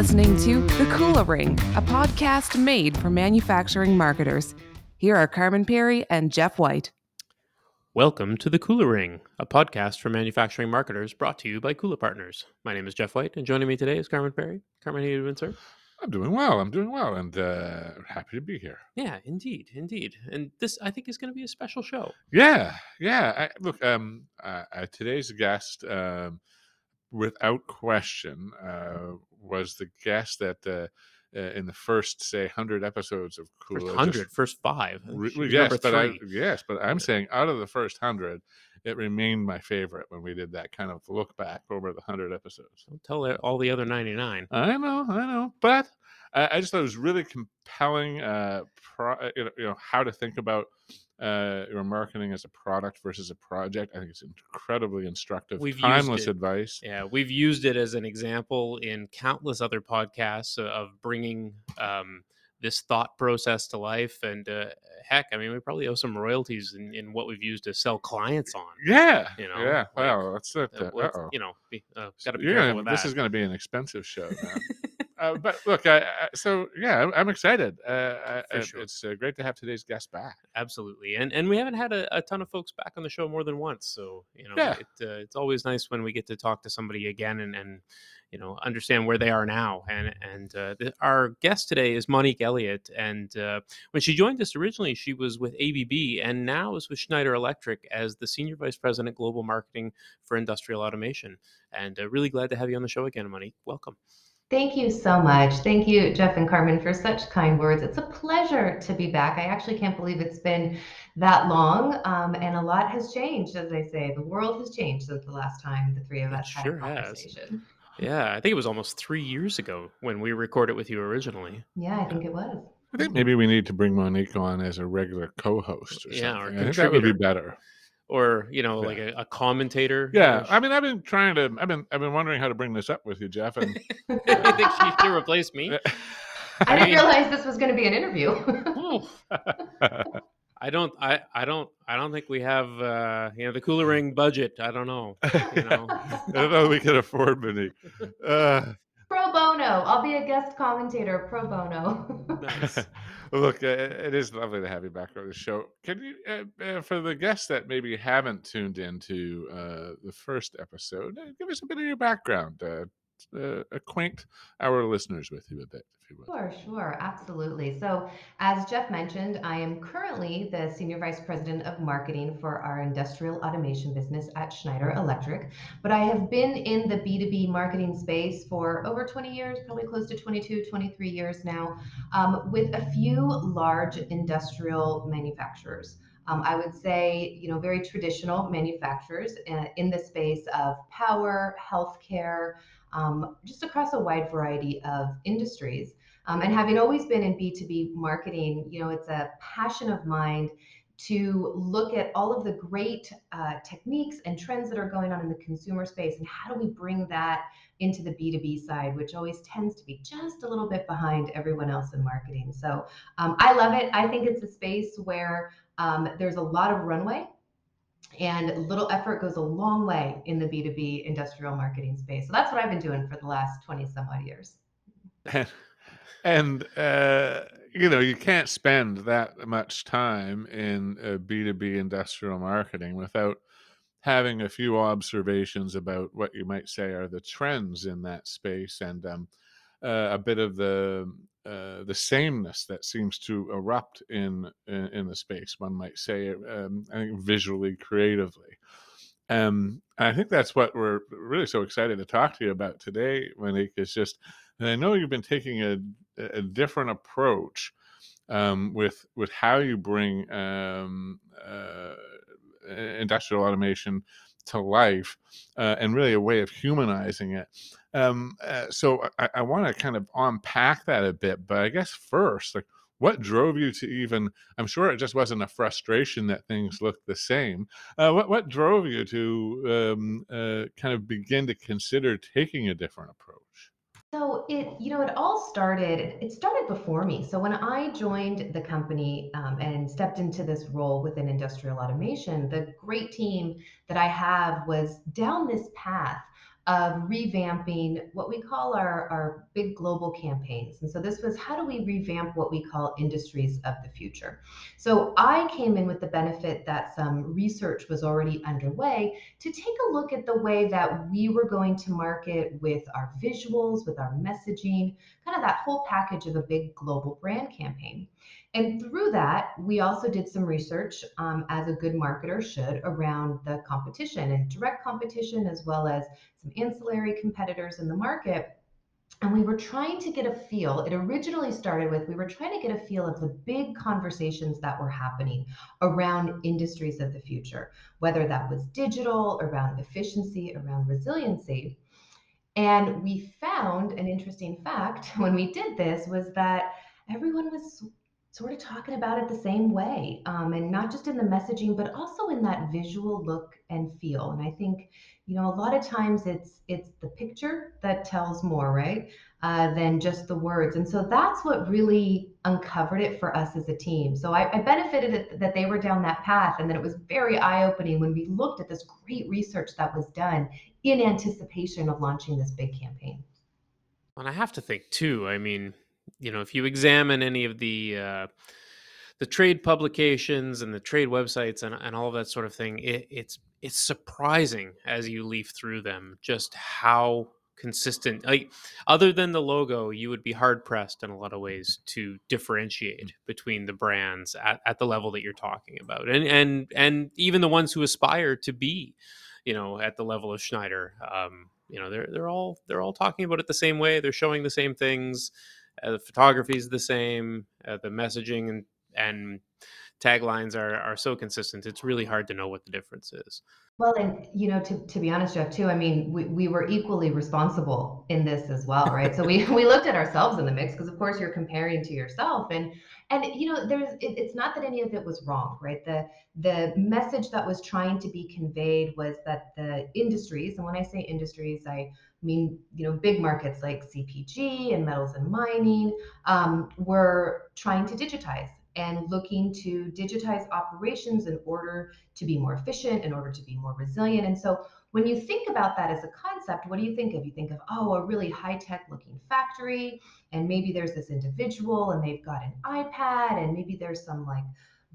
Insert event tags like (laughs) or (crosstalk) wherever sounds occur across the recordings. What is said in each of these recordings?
listening to The Kula Ring, a podcast made for manufacturing marketers. Here are Carmen Perry and Jeff White. Welcome to The Kula Ring, a podcast for manufacturing marketers brought to you by Kula Partners. My name is Jeff White, and joining me today is Carmen Perry. Carmen, how are you doing, sir? I'm doing well. I'm doing well, and uh, happy to be here. Yeah, indeed, indeed. And this, I think, is going to be a special show. Yeah, yeah. I, look, um, uh, uh, today's guest, um, without question, uh, was the guest that uh, uh, in the first, say, hundred episodes of First Kula. hundred, just- first five. re- yes, but I, yes but i'm saying out of the first hundred, it remained my favorite when we did that kind of look back over the hundred episodes. Don't tell all the other ninety-nine. I know, I know, but I, I just thought it was really compelling. Uh, pro, uh, you, know, how to think about uh, your marketing as a product versus a project. I think it's incredibly instructive, We've used timeless advice. Yeah, we've used it as an example in countless other podcasts of- of bringing um, this thought process to life. And uh, heck, I mean, we probably owe some royalties in, in what we've used to sell clients on. Yeah, You know, yeah. like, Well, that's it. Uh, Uh, you know, be, uh, got to be You're careful gonna- with this is going to be an expensive show. Uh, but look, I, I, so yeah, I'm, I'm excited. Uh, I, sure. It's uh, great to have today's guest back. Absolutely, and and we haven't had a, a ton of folks back on the show more than once, so you know, Yeah. it, uh, it's always nice when we get to talk to somebody again and and you know understand where they are now. And and uh, the, our guest today is Monique Elliott, and uh, when she joined us originally, she was with ABB, and now is with Schneider Electric as the senior vice president global marketing for industrial automation. And uh, really glad to have you on the show again, Monique. Welcome. Thank you so much. Thank you, Jeff and Carmen, for such kind words. It's a pleasure to be back. I actually can't believe it's been that long, um, and a lot has changed, as I say. The world has changed since the last time the three of It us had sure a has. Yeah, I think it was almost three years ago when we recorded with you originally. Yeah, I think it was. I think maybe we need to bring Monique on as a regular co-host or Yeah, or. I think that would be better. Or you know Yeah. like a, a commentator Yeah, I mean, I've been trying to. I've been. I've been wondering how to bring this up with you, Jeff. And (laughs) (laughs) you think she should replace me (laughs) I didn't realize this was going to be an interview. I don't i i don't i don't think we have uh you know the Kula Ring budget i don't know you know I don't know we can afford Monique. Uh, pro bono. I'll be a guest commentator pro bono. (laughs) nice look, it is lovely to have you back on the show. Can you, uh, uh, for the guests that maybe haven't tuned into uh, the first episode, uh, give us a bit of your background. Uh, acquaint our listeners with you a bit, if you will. Sure, sure, absolutely. So, as Jeff mentioned, I am currently the Senior Vice President of Marketing for our industrial automation business at Schneider Electric. But I have been in the B2B marketing space for over 20 years, probably close to 22, 23 years now, um, with a few large industrial manufacturers. Um, I would say, you know, very traditional manufacturers uh, in the space of power, healthcare, um, just across a wide variety of industries. Um, and having always been in B2B marketing, you know, it's a passion of mine to look at all of the great uh, techniques and trends that are going on in the consumer space and how do we bring that into the B2B side, which always tends to be just a little bit behind everyone else in marketing. So um, I love it. I think it's a space where um, there's a lot of runway and little effort goes a long way in the B2B industrial marketing space. So that's what I've been doing for the last 20 some odd years. and, (laughs) and uh, you know you can't spend that much time in uh, b2b industrial marketing without having a few observations about what you might say are the trends in that space and um, uh, a bit of the uh, the sameness that seems to erupt in in, in the space one might say um, i think visually creatively um, and I think that's what we're really so excited to talk to you about today, Monique. Is just, and I know you've been taking a, a different approach um, with with how you bring um, uh, industrial automation to life, uh, and really a way of humanizing it. Um, uh, so I, I want to kind of unpack that a bit, but I guess first, like, what drove you to even? I'm sure it just wasn't a frustration that things looked the same. Uh, what what drove you to um, uh, kind of begin to consider taking a different approach? So it, you know, it all started. It started before me. So when I joined the company um, and stepped into this role within industrial automation, the great team that I have was down this path of revamping what we call our, our big global campaigns. And so this was how do we revamp what we call industries of the future? So I came in with the benefit that some research was already underway to take a look at the way that we were going to market with our visuals, with our messaging, kind of that whole package of a big global brand campaign. And through that, we also did some research, um, as a good marketer should, around the competition and direct competition, as well as some ancillary competitors in the market. And we were trying to get a feel. It originally started with we were trying to get a feel of the big conversations that were happening around industries of the future, whether that was digital, around efficiency, around resiliency. And we found an interesting fact (laughs) when we did this was that everyone was sort of talking about it the same way um, and not just in the messaging but also in that visual look and feel. And i think you know a lot of times it's it's the picture that tells more right uh, than just the words. And so that's what really uncovered it for us as a team. So i, I benefited that they were down that path and that it was very eye-opening when we looked at this great research that was done in anticipation of launching this big campaign. And i have to think too i mean you know, if you examine any of the uh, the trade publications and the trade websites and, and all of that sort of thing, it, it's it's surprising as you leaf through them just how consistent like other than the logo you would be hard pressed in a lot of ways to differentiate between the brands at, at the level that you're talking about. And and and even the ones who aspire to be you know at the level of schneider um, you know they're they're all they're all talking about it the same way. They're showing the same things uh, the photography is the same. Uh, the messaging and and taglines are are so consistent. It's really hard to know what the difference is. Well, and you know, to, to be honest, Jeff, too, I mean, we, we were equally responsible in this as well, right? so we, (laughs) we looked at ourselves in the mix because of course you're comparing to yourself and and you know, there's it, it's not that any of it was wrong, right? The the message that was trying to be conveyed was that the industries, and when I say industries, I mean, you know, big markets like CPG and metals and mining um, were trying to digitize and looking to digitize operations in order to be more efficient, in order to be more resilient. And so when you think about that as a concept, what do you think of? You think of, oh, a really high tech looking factory, and maybe there's this individual and they've got an iPad, and maybe there's some like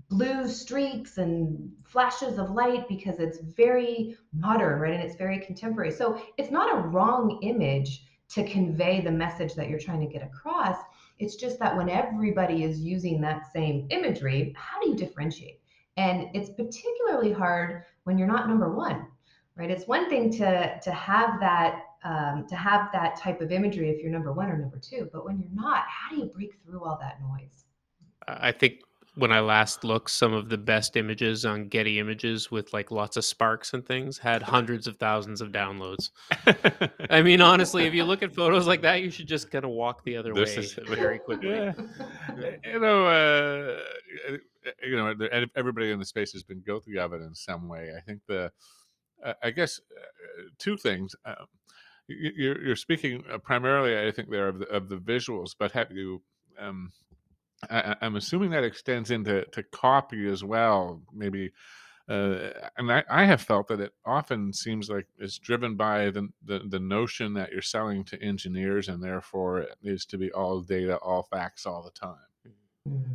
blue streaks and flashes of light because it's very modern, right? And it's very contemporary. So it's not a wrong image to convey the message that you're trying to get across. It's just that when everybody is using that same imagery, how do you differentiate? And it's particularly hard when you're not number one, right? It's one thing to to have that um, to have that type of imagery if you're number one or number two, but when you're not, how do you break through all that noise? I think when I last looked, some of the best images on Getty Images with like lots of sparks and things had (laughs) hundreds of thousands of downloads. I mean, honestly, if you look at photos like that, you should just kind of walk the other this way is, (laughs) very quickly. Yeah. you know, uh, you know, everybody in the space has been guilty of it in some way. I think the, uh, I guess, uh, two things. Um, you're, you're speaking uh, primarily, I think, there of the, of the visuals, but have you? Um, I, am assuming that extends into to copy as well. Maybe, uh, and I, I, have felt that it often seems like it's driven by the, the, the notion that you're selling to engineers, and therefore it needs to be all data, all facts, all the time. Mm-hmm.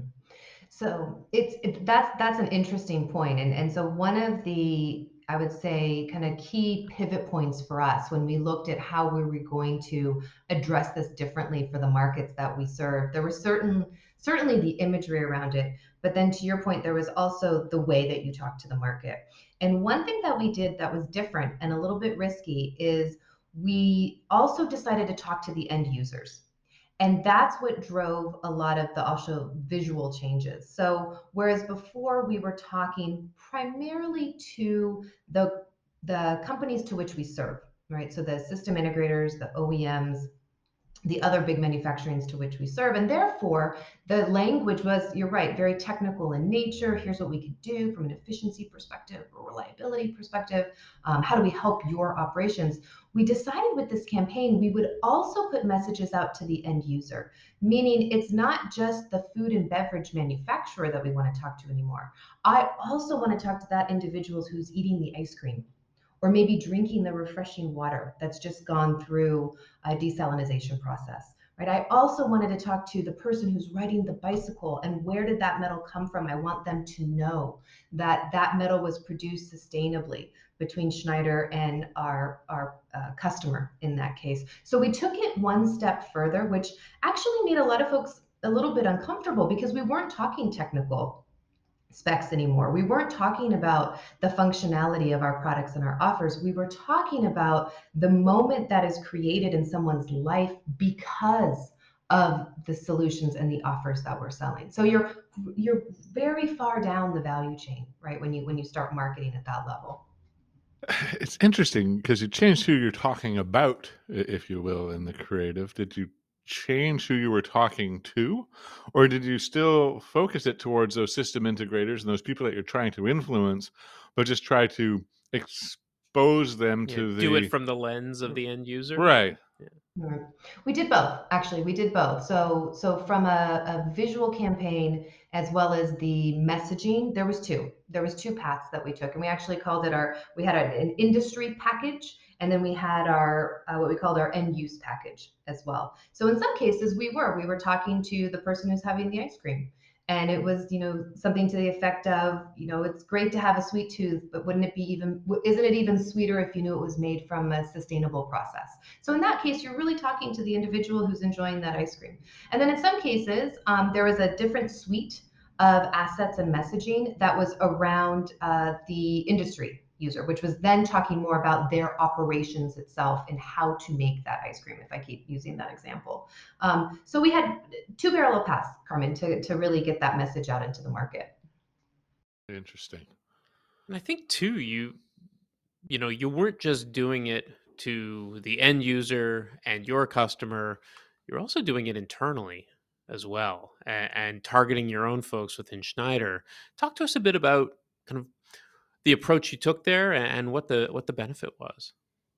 So it's it, that's that's an interesting point, and and so one of the I would say, kind of key pivot points for us when we looked at how we were going to address this differently for the markets that we serve. There were certain, certainly the imagery around it, but then to your point, there was also the way that you talk to the market. And one thing that we did that was different and a little bit risky is we also decided to talk to the end users. And that's what drove a lot of the also visual changes. So whereas before we were talking primarily to the the companies to which we serve, right? So the system integrators, the OEMs, the other big manufacturings to which we serve. And therefore, the language was, you're right, very technical in nature. Here's what we could do from an efficiency perspective, or reliability perspective. Um, how do we help your operations? We decided with this campaign, we would also put messages out to the end user, meaning it's not just the food and beverage manufacturer that we want to talk to anymore. I also want to talk to that individual who's eating the ice cream or maybe drinking the refreshing water that's just gone through a desalination process. Right? I also wanted to talk to the person who's riding the bicycle and where did that metal come from? I want them to know that that metal was produced sustainably between Schneider and our, our uh, customer in that case. So we took it one step further, which actually made a lot of folks a little bit uncomfortable because we weren't talking technical specs anymore. We weren't talking about the functionality of our products and our offers. We were talking about the moment that is created in someone's life because of the solutions and the offers that we're selling. So you're you're very far down the value chain, right? When you when you start marketing at that level. It's interesting because you changed who you're talking about, if you will, in the creative. Did you change who you were talking to or did you still focus it towards those system integrators and those people that you're trying to influence but just try to expose them Yeah, to the do it from the lens of mm. the end user. right Right. We did both, actually. We did both. So, so from a, a visual campaign as well as the messaging, there was two. There was two paths that we took, and we actually called it our. We had an industry package, and then we had our uh, what we called our end use package as well. So in some cases, we were. We were talking to the person who's having the ice cream, and it was you know something to the effect of you know it's great to have a sweet tooth but wouldn't it be even isn't it even sweeter if you knew it was made from a sustainable process? So in that case you're really talking to the individual who's enjoying that ice cream. And then in some cases um, there was a different suite of assets and messaging that was around uh, the industry user, which was then talking more about their operations itself and how to make that ice cream, if I keep using that example. Um, so we had two parallel paths, Carmen, to, to really get that message out into the market. interesting And I think too, you you know, you weren't just doing it to the end user and your customer, you're also doing it internally as well and, and targeting your own folks within Schneider. Talk to us a bit about kind of the approach you took there and what the what the benefit was.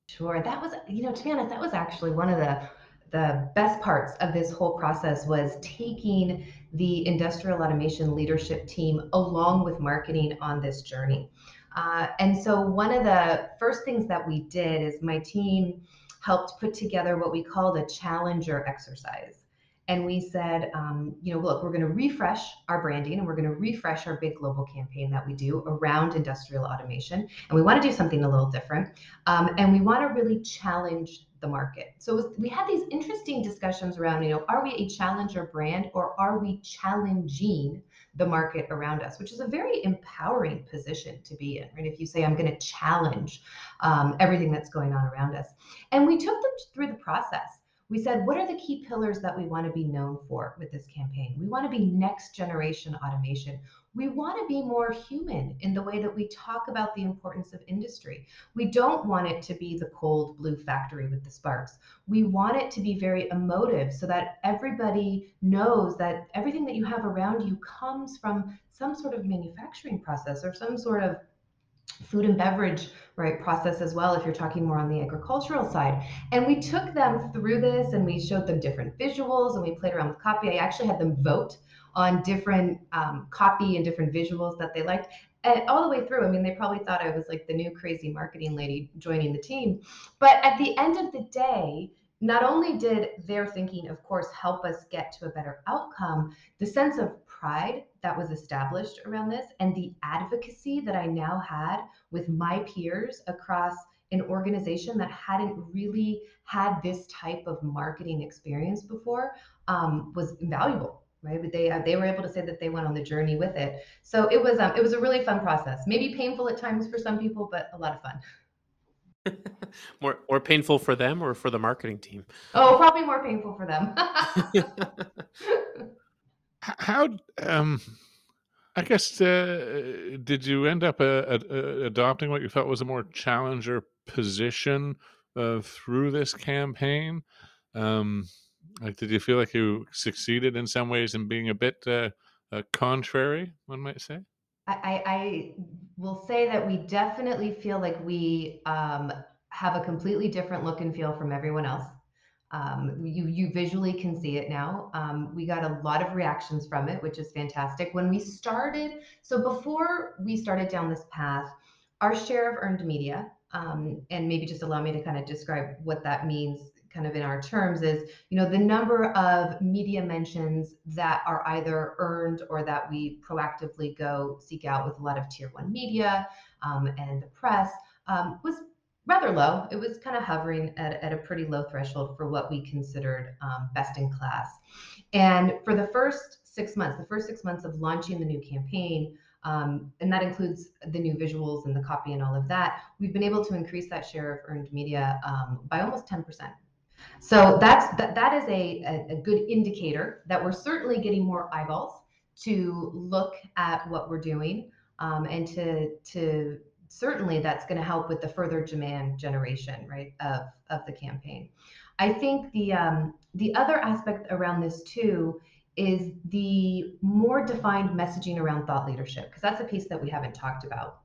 Sure. That was, you know, to be honest, that was actually one of the the best parts of this whole process was taking the industrial automation leadership team along with marketing on this journey. Uh, and so one of the first things that we did is my team helped put together what we called a challenger exercise and we said, um, you know, look, we're going to refresh our branding and we're going to refresh our big global campaign that we do around industrial automation. And we want to do something a little different. Um, and we want to really challenge the market. So was, we had these interesting discussions around, you know, are we a challenger brand or are we challenging the market around us, which is a very empowering position to be in, right? If you say, I'm going to challenge um, everything that's going on around us. And we took them through the process we said, what are the key pillars that we want to be known for with this campaign? We want to be next generation automation. We want to be more human in the way that we talk about the importance of industry. We don't want it to be the cold blue factory with the sparks. We want it to be very emotive so that everybody knows that everything that you have around you comes from some sort of manufacturing process or some sort of food and beverage right process as well if you're talking more on the agricultural side. And we took them through this and we showed them different visuals and we played around with copy. I actually had them vote on different um, copy and different visuals that they liked and all the way through. I mean they probably thought i was like the new crazy marketing lady joining the team. But at the end of the day not only did their thinking of course help us get to a better outcome the sense of pride that was established around this. And the advocacy that I now had with my peers across an organization that hadn't really had this type of marketing experience before um, was invaluable right? But they uh, they were able to say that they went on the journey with it. So it was um, it was a really fun process. Maybe painful at times for some people but a lot of fun. (laughs) More more painful for them or for the marketing team? Oh probably more painful for them (laughs) (laughs) how um i guess uh, did you end up uh, uh, adopting what you felt was a more challenger position uh, through this campaign um like did you feel like you succeeded in some ways in being a bit uh, uh, contrary one might say I, I will say that we definitely feel like we um, have a completely different look and feel from everyone else. Um, you you visually can see it now. Um, we got a lot of reactions from it, which is fantastic. When we started, so before we started down this path, our share of earned media um, and maybe just allow me to kind of describe what that means kind of in our terms is you know the number of media mentions that are either earned or that we proactively go seek out with a lot of tier one media um, and the press um, was rather low it was kind of hovering at, at a pretty low threshold for what we considered um, best in class and for the first six months the first six months of launching the new campaign um, and that includes the new visuals and the copy and all of that. We've been able to increase that share of earned media um, by almost 10%. So that's that, that is a, a, good indicator that we're certainly getting more eyeballs to look at what we're doing um, and to to certainly that's going to help with the further demand generation right of of the campaign. I think the um, the other aspect around this too is the more defined messaging around thought leadership because that's a piece that we haven't talked about.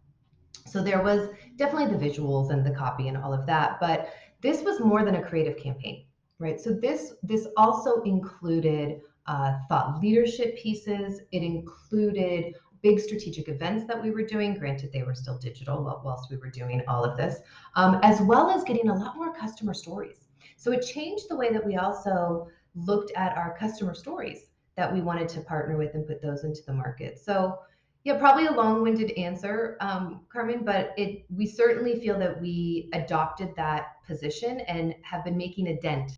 So there was definitely the visuals and the copy and all of that but this was more than a creative campaign right? So this this also included uh, thought leadership pieces. It included big strategic events that we were doing granted they were still digital whilst we were doing all of this um, as well as getting a lot more customer stories so it changed the way that we also looked at our customer stories that we wanted to partner with and put those into the market. So yeah, probably a long-winded answer, um, Carmen, but it we certainly feel that we adopted that position and have been making a dent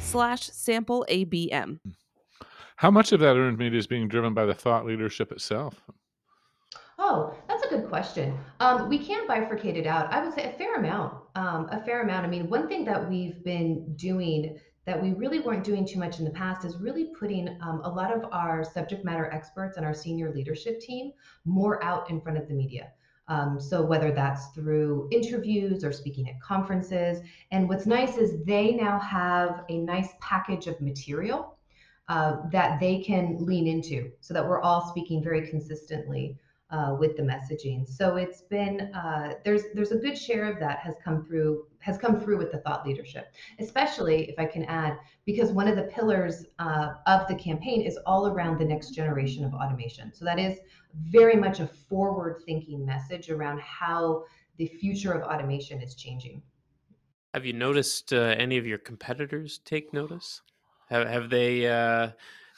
slash sample ABM. How much of that earned media is being driven by the thought leadership itself? Oh, that's a good question. Um, we can bifurcate it out. I would say a fair amount. Um, a fair amount. I mean, one thing that we've been doing that we really weren't doing too much in the past is really putting um, a lot of our subject matter experts and our senior leadership team more out in front of the media. Um, so whether that's through interviews or speaking at conferences, and what's nice is they now have a nice package of material uh, that they can lean into, so that we're all speaking very consistently uh, with the messaging. So it's been uh, there's there's a good share of that has come through has come through with the thought leadership, especially if I can add, because one of the pillars uh, of the campaign is all around the next generation of automation. So that is very much a forward-thinking message around how the future of automation is changing. Have you noticed uh, any of your competitors take notice? Have, have they uh,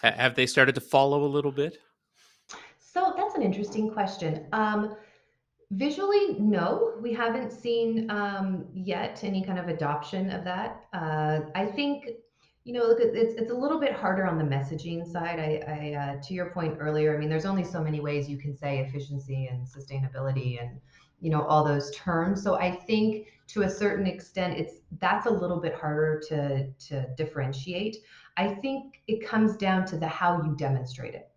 have they started to follow a little bit? So that's an interesting question. Um, visually, no, we haven't seen um, yet any kind of adoption of that. Uh, I think, you know, look, it's it's a little bit harder on the messaging side. I, I uh, to your point earlier, I mean, there's only so many ways you can say efficiency and sustainability and you know all those terms. So I think to a certain extent, it's that's a little bit harder to to differentiate. I think it comes down to the how you demonstrate it.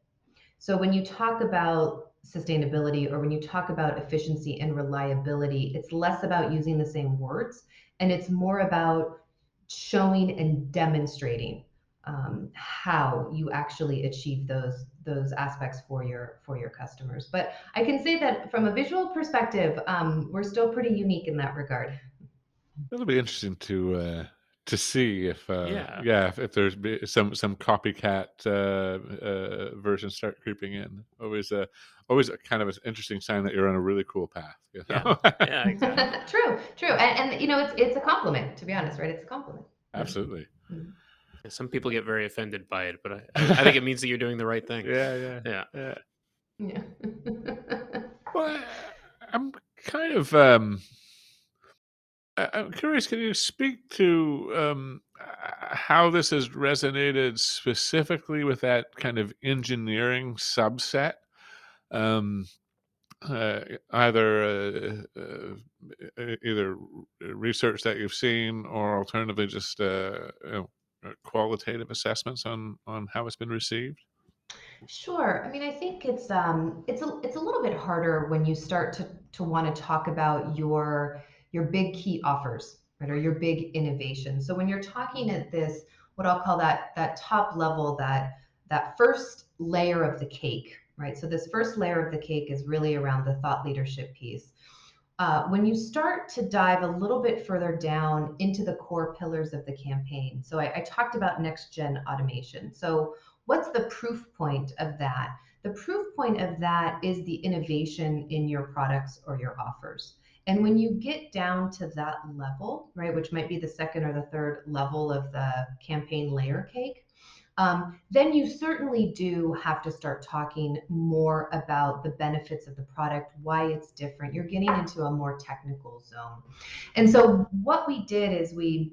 So when you talk about sustainability or when you talk about efficiency and reliability, it's less about using the same words and it's more about showing and demonstrating um, how you actually achieve those those aspects for your for your customers. But I can say that from a visual perspective, um, we're still pretty unique in that regard. It'll be interesting to uh, to see if uh, Yeah. yeah if, if there's some some copycat uh, uh, versions start creeping in. Always a always a kind of an interesting sign that you're on a really cool path. You know? Yeah, exactly. (laughs) true, true, and, and you know it's it's a compliment to be honest, right? It's a compliment. Absolutely. Yeah, Some people get very offended by it, but I, I think it means that you're doing the right (laughs) thing. Yeah, yeah, Yeah. yeah. Yeah. (laughs) Well, I- I'm kind of um, I'm curious. Can you speak to um, how this has resonated specifically with that kind of engineering subset? Um, uh, either uh, uh, either research that you've seen, or alternatively, just uh, you know, uh, qualitative assessments on on how it's been received. Sure. I mean, I think it's um it's a it's a little bit harder when you start to to want to talk about your your big key offers, right, or your big innovation. So when you're talking at this, what I'll call that that top level, that that first layer of the cake, right? So this first layer of the cake is really around the thought leadership piece. Uh, when you start to dive a little bit further down into the core pillars of the campaign, so I, I talked about next gen automation. So what's the proof point of that? The proof point of that is the innovation in your products or your offers. And when you get down to that level, right, which might be the second or the third level of the campaign layer cake, um, then you certainly do have to start talking more about the benefits of the product, why it's different. You're getting into a more technical zone. And so, what we did is we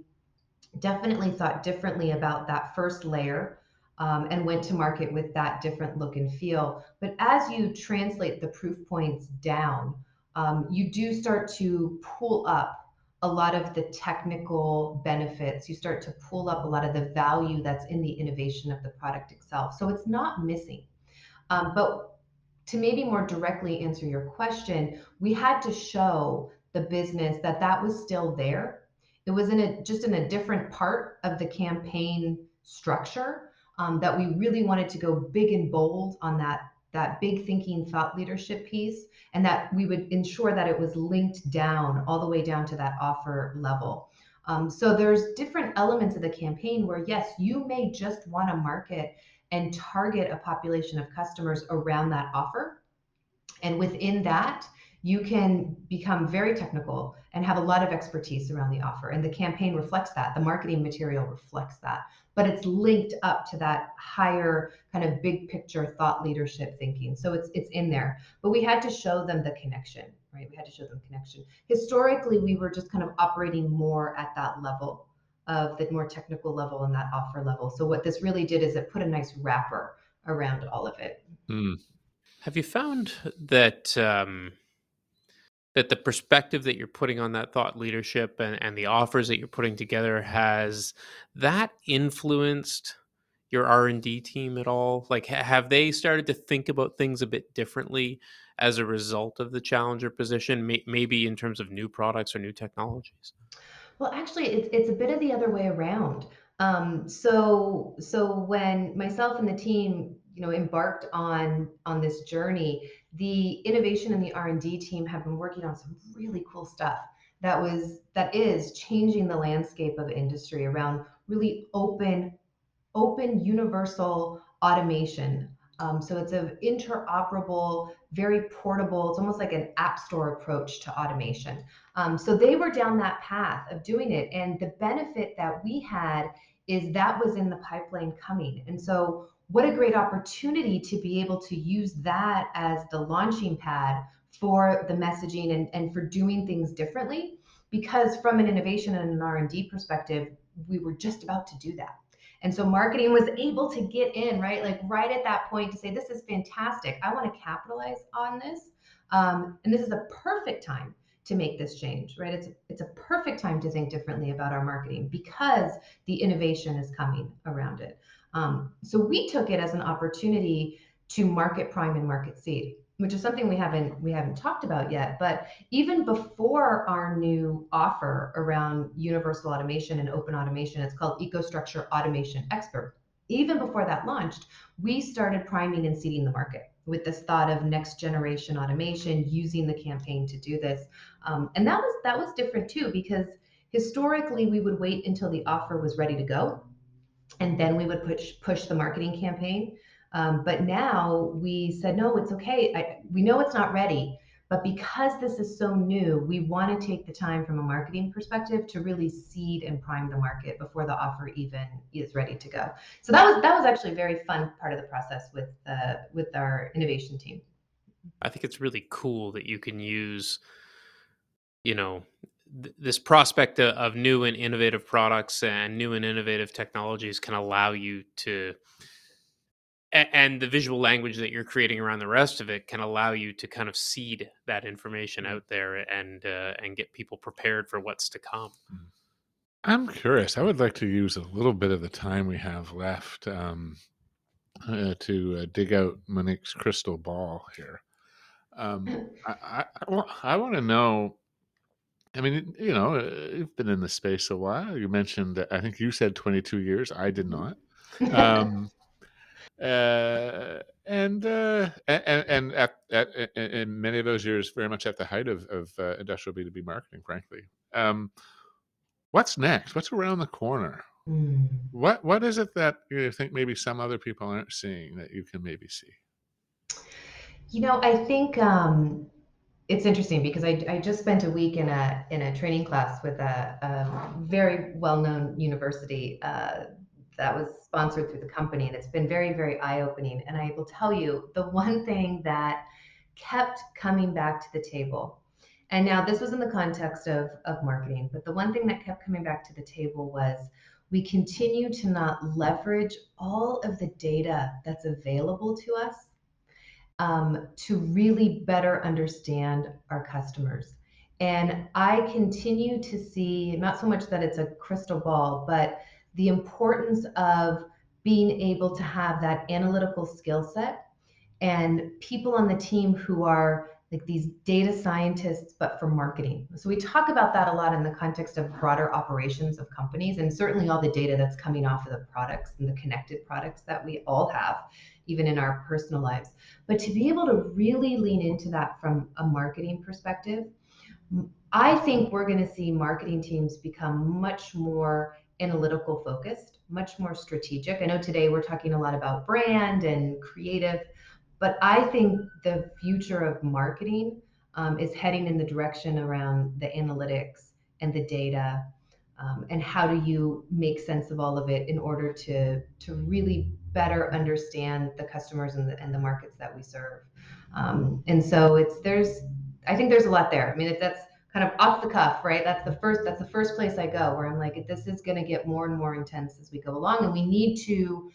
definitely thought differently about that first layer um, and went to market with that different look and feel. But as you translate the proof points down, um, you do start to pull up a lot of the technical benefits. You start to pull up a lot of the value that's in the innovation of the product itself. So it's not missing. Um, but to maybe more directly answer your question, we had to show the business that that was still there. It was in a just in a different part of the campaign structure um, that we really wanted to go big and bold on that that big thinking thought leadership piece and that we would ensure that it was linked down all the way down to that offer level um, so there's different elements of the campaign where yes you may just want to market and target a population of customers around that offer and within that you can become very technical and have a lot of expertise around the offer. And the campaign reflects that. The marketing material reflects that. But it's linked up to that higher kind of big picture thought leadership thinking. So it's it's in there. But we had to show them the connection, right? We had to show them connection. Historically, we were just kind of operating more at that level of the more technical level and that offer level. So what this really did is it put a nice wrapper around all of it. Mm. Have you found that um, that the perspective that you're putting on that thought leadership and, and the offers that you're putting together has that influenced your r&d team at all like ha- have they started to think about things a bit differently as a result of the challenger position may- maybe in terms of new products or new technologies Well, actually, it's it's a bit of the other way around. Um, so so when myself and the team, you know, embarked on on this journey, the innovation and the R and D team have been working on some really cool stuff that was that is changing the landscape of industry around really open open universal automation. Um, so it's an interoperable, very portable, it's almost like an app store approach to automation. Um, so they were down that path of doing it. And the benefit that we had is that was in the pipeline coming. And so what a great opportunity to be able to use that as the launching pad for the messaging and, and for doing things differently because from an innovation and an r&d perspective we were just about to do that and so marketing was able to get in, right? Like right at that point to say, this is fantastic. I want to capitalize on this. Um, and this is a perfect time to make this change, right? It's it's a perfect time to think differently about our marketing because the innovation is coming around it. Um, so we took it as an opportunity to market prime and market seed which is something we haven't we haven't talked about yet but even before our new offer around universal automation and open automation it's called EcoStruxure Automation Expert. Even before that launched we started priming and seeding the market with this thought of next generation automation using the campaign to do this. Um, and that was that was different too because historically we would wait until the offer was ready to go and then we would push push the marketing campaign um, but now we said, no, it's okay. I, we know it's not ready, but because this is so new, we want to take the time from a marketing perspective to really seed and prime the market before the offer even is ready to go. So that was that was actually a very fun part of the process with uh, with our innovation team. I think it's really cool that you can use, you know, th- this prospect of, of new and innovative products and new and innovative technologies can allow you to and the visual language that you're creating around the rest of it can allow you to kind of seed that information mm. out there and uh, and get people prepared for what's to come. Mm. I'm curious. I would like to use a little bit of the time we have left um, uh, to uh, dig out Monique's crystal ball here. Um, (clears throat) I, I, I want to know I mean, you know, uh, you've been in the space a while. You mentioned, uh, I think you said 22 years. I did not. Um, uh, and, uh, and and at, at in many of those years, very much at the height of, of uh, industrial B two B marketing, frankly. Um, what's next? What's around the corner? Mm. What what is it that you think maybe some other people aren't seeing that you can maybe see? You know, I think um, it's interesting because I, I just spent a week in a in a training class with a, a very well known university uh, that was sponsored through the company, and it's been very very eye opening. And I will tell you the one thing that kept coming back to the table. And now this was in the context of, of marketing, but the one thing that kept coming back to the table was we continue to not leverage all of the data that's available to us um, to really better understand our customers. And I continue to see not so much that it's a crystal ball, but the importance of being able to have that analytical skill set and people on the team who are like these data scientists, but for marketing. So we talk about that a lot in the context of broader operations of companies, and certainly all the data that's coming off of the products and the connected products that we all have, even in our personal lives. But to be able to really lean into that from a marketing perspective, I think we're going to see marketing teams become much more analytical focused, much more strategic. I know today we're talking a lot about brand and creative, but I think the future of marketing um, is heading in the direction around the analytics and the data um, and how do you make sense of all of it in order to to really better understand the customers and the, and the markets that we serve. Um, and so it's there's i think there's a lot there. I mean if that's kind of off the cuff right? That's the first that's the first place i go where i'm like this is going to get more and more intense as we go along. And we need to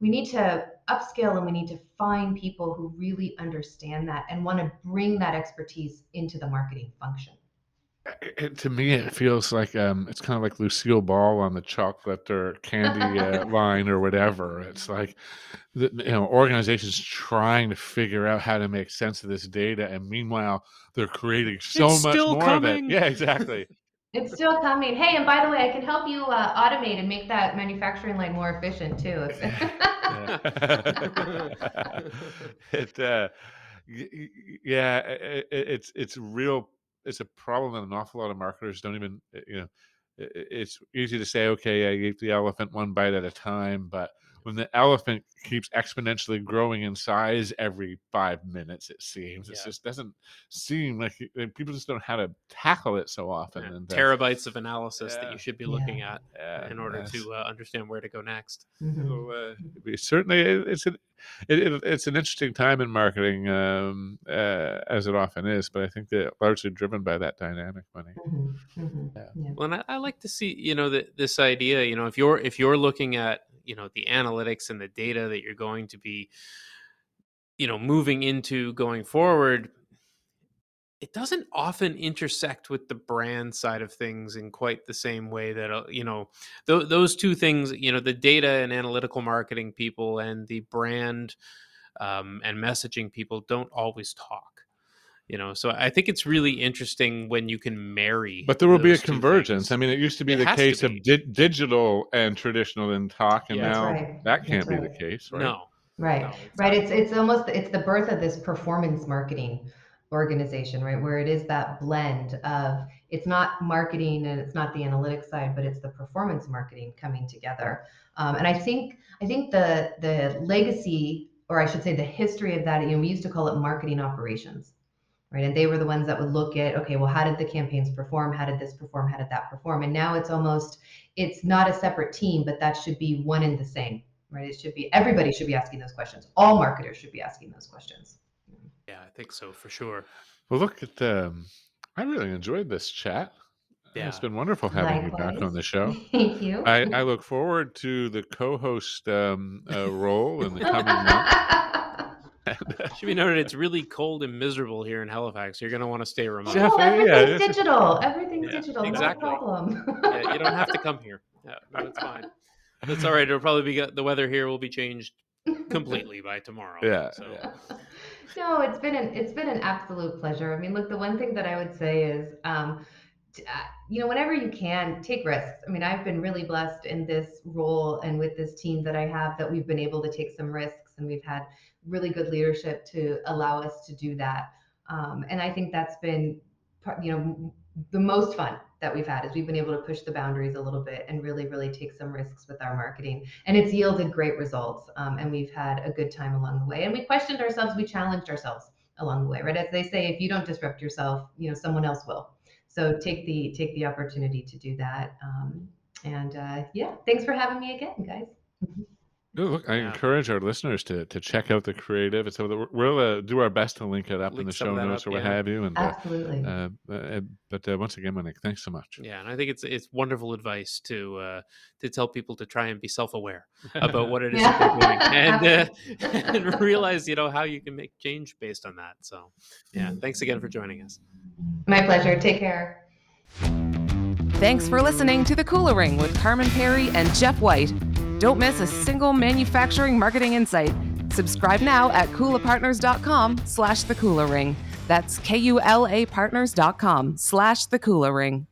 we need to upscale and we need to find people who really understand that and want to bring that expertise into the marketing function it, (laughs) to me, it feels like um, it's kind of like Lucille Ball on the chocolate or candy uh, (laughs) line or whatever. It's like the, you know organizations trying to figure out how to make sense of this data, and meanwhile they're creating so It's much more of it. Yeah, exactly. (laughs) It's still coming. Hey, and by the way, I can help you uh, automate and make that manufacturing line more efficient too. It uh, yeah, i- i- it's it's real. It's a problem that an awful lot of marketers don't even uh, you know. It's easy to say, okay, I eat the elephant one bite at a time, but when the elephant keeps exponentially growing in size every five minutes, it seems it Yeah. just doesn't seem like it- and people just don't know how to tackle it so often. Yeah, And uh, terabytes of analysis that you should be Yeah. looking at yeah, in order that's- to uh, understand where to go next. Mhm. So, uh, certainly, it's an it, it, it's an interesting time in marketing, um, uh, as it often is. But I think that largely driven by that dynamic money. Mhm. Mhm. Yeah. Yeah. Well, and I, I like to see, you know, that this idea, you know, if you're if you're looking at, you know, the analytics and the data that you're going to be, you know, moving into going forward, it doesn't often intersect with the brand side of things in quite the same way that uh, you know th- those two things you know the data and analytical marketing people and the brand um, and messaging people don't always talk you know so i think it's really interesting when you can marry But there will be a convergence. things. I mean, it used to be It the case be. of di- digital and traditional in talk, and Yeah. That's now right. that can't That's be right. the case, right? no Right. no, right. It's it's almost it's the birth of this performance marketing organization, right? Where it is that blend of it's not marketing and it's not the analytics side, but it's the performance marketing coming together. Um, and I think I think the the legacy, or I should say, the history of that. You know, we used to call it marketing operations, right? And they were the ones that would look at, okay, well, how did the campaigns perform? How did this perform? How did that perform? And now it's almost it's not a separate team, but that should be one and the same right? It should be everybody should be asking those questions. All marketers should be asking those questions. yeah i think so for sure Well, look at um, I really enjoyed this chat. Yeah. It's been wonderful having you back on the show. (laughs) Thank you. I, I look forward to the co-host um, uh, role in the coming months. (laughs) (laughs) should be noted it's really cold and miserable here in halifax you're going to want to stay remote Jeff, oh, everything's this is- digital. Everything's Yeah, digital. exactly. No problem. yeah, you don't have to come here (laughs) yeah, no, it's fine that's all right it'll probably be the weather here will be changed completely by tomorrow (laughs) Yeah, so yeah. no, it's been an it's been an absolute pleasure. I mean, look, the one thing that I would say is um, uh, you know, whenever you can, take risks. I mean, I've been really blessed in this role and with this team that I have that we've been able to take some risks and we've had really good leadership to allow us to do that. Um, and I think that's been, you know, the most fun that we've had is we've been able to push the boundaries a little bit and really, really take some risks with our marketing. And it's yielded great results. Um, and we've had a good time along the way. And we questioned ourselves, we challenged ourselves along the way, right? As they say, if you don't disrupt yourself, you know, someone else will. So take the take the opportunity to do that. Um, and uh, yeah, thanks for having me again, guys. No, look, I Yeah. encourage our listeners to to check out the creative. And So that we'll uh, do our best to link it up in the show notes up, or what yeah. have you. And uh, Absolutely. uh, uh, but uh, once again, Monique, thanks so much. Yeah, and I think it's it's wonderful advice to uh, to tell people to try and be self aware (laughs) about what it is that they're doing (laughs) and uh, (laughs) and realize you know how you can make change based on that. So yeah, thanks again for joining us. My pleasure. Take care. Thanks for listening to The Kula Ring with Carman Pirie and Jeff White. Don't miss a single manufacturing marketing insight. Subscribe now at kulapartners.com slash the kula ring. That's K-U-L-A partners.com slash the kula ring.